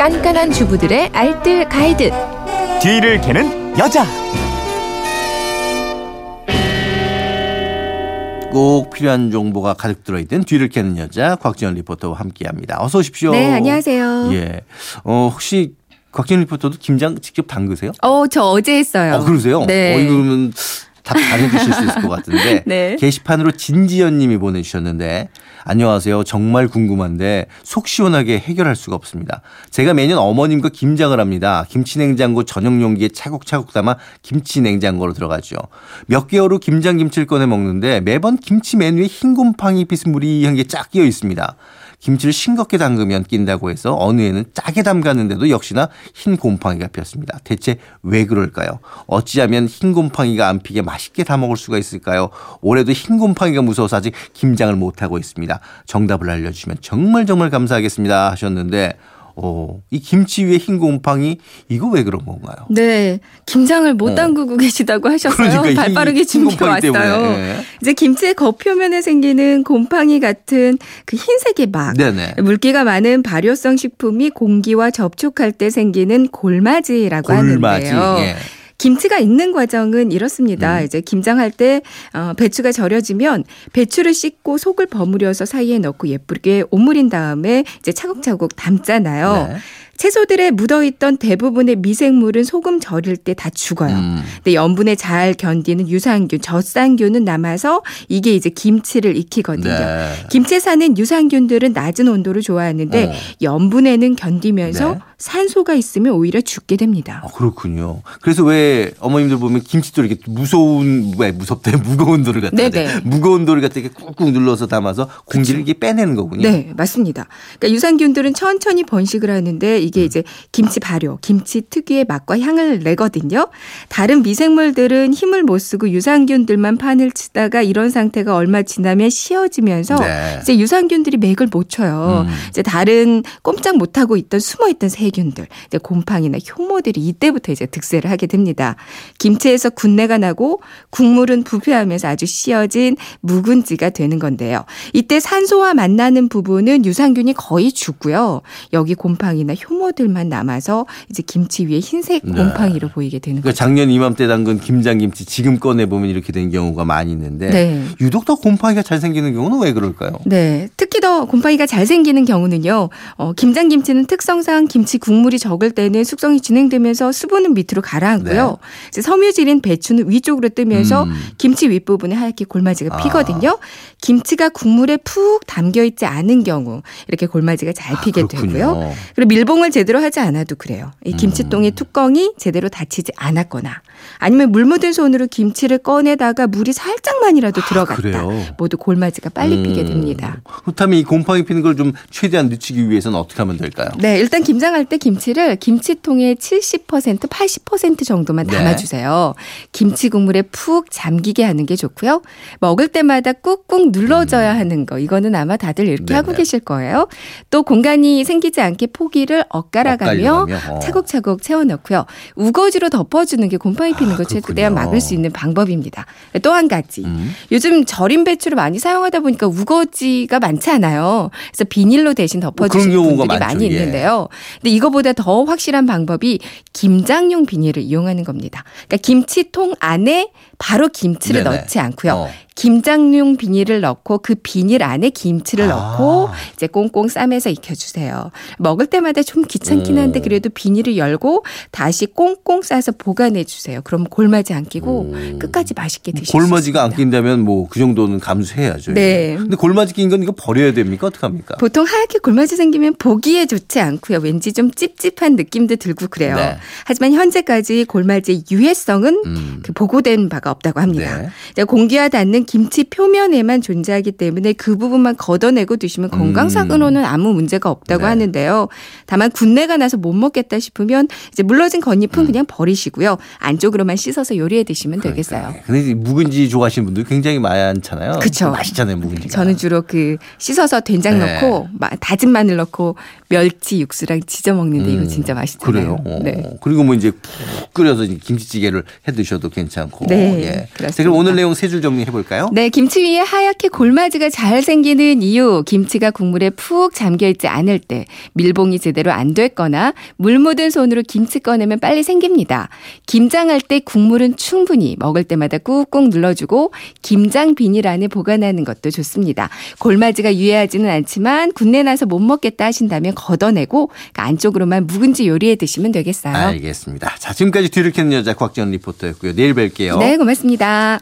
깐깐한 주부들의 알뜰 가이드. 뒤를 캐는 여자. 꼭 필요한 정보가 가득 들어있던 뒤를 캐는 여자 곽지연 리포터와 함께합니다. 어서 오십시오. 네, 안녕하세요. 예. 어 혹시 곽지연 리포터도 김장 직접 담그세요? 어, 저 어제 했어요. 어 그러세요? 네. 어 이거는 답 잘해주실 수 있을 것 같은데 네. 게시판으로 진지연님이 보내주셨는데 안녕하세요. 정말 궁금한데 속 시원하게 해결할 수가 없습니다. 제가 매년 어머님과 김장을 합니다. 김치냉장고 전용 용기에 차곡차곡 담아 김치냉장고로 들어가죠. 몇 개월 후 김장 김치를 꺼내 먹는데 매번 김치 메뉴에 흰 곰팡이 비스무리한 게 쫙 끼어 있습니다. 김치를 싱겁게 담그면 낀다고 해서 어느 해는 짜게 담갔는데도 역시나 흰 곰팡이가 피었습니다. 대체 왜 그럴까요? 어찌하면 흰 곰팡이가 안 피게 맛있게 다 먹을 수가 있을까요? 올해도 흰 곰팡이가 무서워서 아직 김장을 못하고 있습니다. 정답을 알려주시면 정말 정말 감사하겠습니다 하셨는데 어, 이 김치 위에 흰 곰팡이 이거 왜 그런 건가요? 네, 김장을 못 어. 담그고 계시다고 하셨어요. 그러니까 이발 빠르게 흰 준비가 곰팡이 왔어요. 예. 이제 김치의 겉표면에 생기는 곰팡이 같은 그 흰색의 막. 네네. 물기가 많은 발효성 식품이 공기와 접촉할 때 생기는 골마지라고 골마지. 하는데요. 예. 김치가 익는 과정은 이렇습니다. 음. 이제 김장할 때 어, 배추가 절여지면 배추를 씻고 속을 버무려서 사이에 넣고 예쁘게 오므린 다음에 이제 차곡차곡 담잖아요. 네. 채소들에 묻어있던 대부분의 미생물은 소금 절일 때 다 죽어요. 음. 근데 염분에 잘 견디는 유산균, 젖산균은 남아서 이게 이제 김치를 익히거든요. 네. 김치에 사는 유산균들은 낮은 온도를 좋아하는데 어. 염분에는 견디면서 네. 산소가 있으면 오히려 죽게 됩니다. 아, 그렇군요. 그래서 왜 어머님들 보면 김치도 이렇게 무서운, 왜 무섭대? 무거운 돌을 갖다. 무거운 돌을 갖다 이렇게 꾹꾹 눌러서 담아서 공기를 이렇게 빼내는 거군요. 네, 맞습니다. 그러니까 유산균들은 천천히 번식을 하는데 음. 이게 이제 김치 발효, 김치 특유의 맛과 향을 내거든요. 다른 미생물들은 힘을 못 쓰고 유산균들만 판을 치다가 이런 상태가 얼마 지나면 쉬어지면서 네. 이제 유산균들이 맥을 못 쳐요. 음. 이제 다른 꼼짝 못 하고 있던 숨어 있던 세균들, 이제 곰팡이나 효모들이 이때부터 이제 득세를 하게 됩니다. 김치에서 군내가 나고 국물은 부패하면서 아주 씌어진 묵은지가 되는 건데요. 이때 산소와 만나는 부분은 유산균이 거의 죽고요. 여기 곰팡이나 효모 들만 남아서 이제 김치 위에 흰색 네. 곰팡이로 보이게 되는 그러니까 거죠. 작년 이맘때 담근 김장김치 지금 꺼내 보면 이렇게 된 경우가 많이 있는데 네. 유독 더 곰팡이가 잘 생기는 경우는 왜 그럴까요? 네. 특 히 더 곰팡이가 잘 생기는 경우는요. 어, 김장김치는 특성상 김치 국물이 적을 때는 숙성이 진행되면서 수분은 밑으로 가라앉고요. 이제 섬유질인 배추는 위쪽으로 뜨면서 네. 음. 김치 윗부분에 하얗게 골마지가 아. 피거든요. 김치가 국물에 푹 담겨 있지 않은 경우 이렇게 골마지가 잘 아, 피게 그렇군요. 되고요. 그리고 밀봉을 제대로 하지 않아도 그래요. 이 음. 김치통의 뚜껑이 제대로 닫히지 않았거나 아니면 물 묻은 손으로 김치를 꺼내다가 물이 살짝만이라도 들어갔다. 아? 모두 골마지가 빨리 피게 음. 됩니다. 그렇다면 이 곰팡이 피는 걸 좀 최대한 늦추기 위해서는 어떻게 하면 될까요? 네, 일단 김장할 때 김치를 김치통의 70% 80% 정도만 네. 담아주세요. 김치 국물에 푹 잠기게 하는 게 좋고요. 먹을 때마다 꾹꾹 눌러줘야 하는 거 이거는 아마 다들 이렇게 음. 네네. 하고 계실 거예요. 또 공간이 생기지 않게 포기를 엇갈아가며 어. 차곡차곡 채워넣고요. 우거지로 덮어주는 게 곰팡이 피는 아, 걸 최대한 그렇군요. 막을 수 있는 방법입니다. 또 한 가지. 음. 요즘 절임 배추를 많이 사용하다 보니까 우거지가 많지 않아요. 그래서 비닐로 대신 덮어주시는 뭐 분들이 많죠, 많이 예. 있는데요. 근데 이거보다 더 확실한 방법이 김장용 비닐을 이용하는 겁니다. 그러니까 김치통 안에 바로 김치를 네네. 넣지 않고요. 어. 김장용 비닐을 넣고 그 비닐 안에 김치를 아. 넣고 이제 꽁꽁 싸매서 익혀주세요. 먹을 때마다 좀 귀찮긴 음. 한데 그래도 비닐을 열고 다시 꽁꽁 싸서 보관해 주세요. 그럼 골마지 안 끼고 음. 끝까지 맛있게 드실 수 골마지가 안. 낀다면 뭐 그 정도는 감수해야죠. 네. 근데 골마지 낀 건 이거 버려야 됩니까? 어떻게 합니까? 보통 하얗게 골마지 생기면 보기에 좋지 않고요. 왠지 좀 찝찝한 느낌도 들고 그래요. 네. 하지만 현재까지 골마지의 유해성은 음. 그 보고된 바가 없다고 합니다. 네. 공기와 닿는 김치 표면에만 존재하기 때문에 그 부분만 걷어내고 드시면 건강상으로는 아무 문제가 없다고 음. 네. 하는데요. 다만 군내가 나서 못 먹겠다 싶으면 이제 물러진 겉잎은 그냥 버리시고요. 안쪽으로만 씻어서 요리해 드시면 되겠어요. 음. 그러니까요. 근데 묵은지 좋아하시는 분들 굉장히 많잖아요. 그쵸. 맛있잖아요, 묵은지가. 저는 주로 그 씻어서 된장 네. 넣고 마- 다진 마늘 넣고 멸치 육수랑 지져 먹는데 이거 음, 진짜 맛있잖아요. 그래요. 어. 네. 그리고 뭐 이제 푹 끓여서 이제 김치찌개를 해 드셔도 괜찮고. 네, 예. 그렇습니다. 그럼 오늘 내용 세 줄 정리해 볼까요? 있을까요? 네, 김치 위에 하얗게 골마지가 잘 생기는 이유, 김치가 국물에 푹 잠겨 있지 않을 때, 밀봉이 제대로 안 됐거나 물 묻은 손으로 김치 꺼내면 빨리 생깁니다. 김장할 때 국물은 충분히 먹을 때마다 꾹꾹 눌러주고 김장 비닐 안에 보관하는 것도 좋습니다. 골마지가 유해하지는 않지만 군내 나서 못 먹겠다 하신다면 걷어내고 그 안쪽으로만 묵은지 요리해 드시면 되겠어요. 알겠습니다. 자, 지금까지 뒤를 캐는 여자 곽지연 리포터였고요. 내일 뵐게요. 네, 고맙습니다.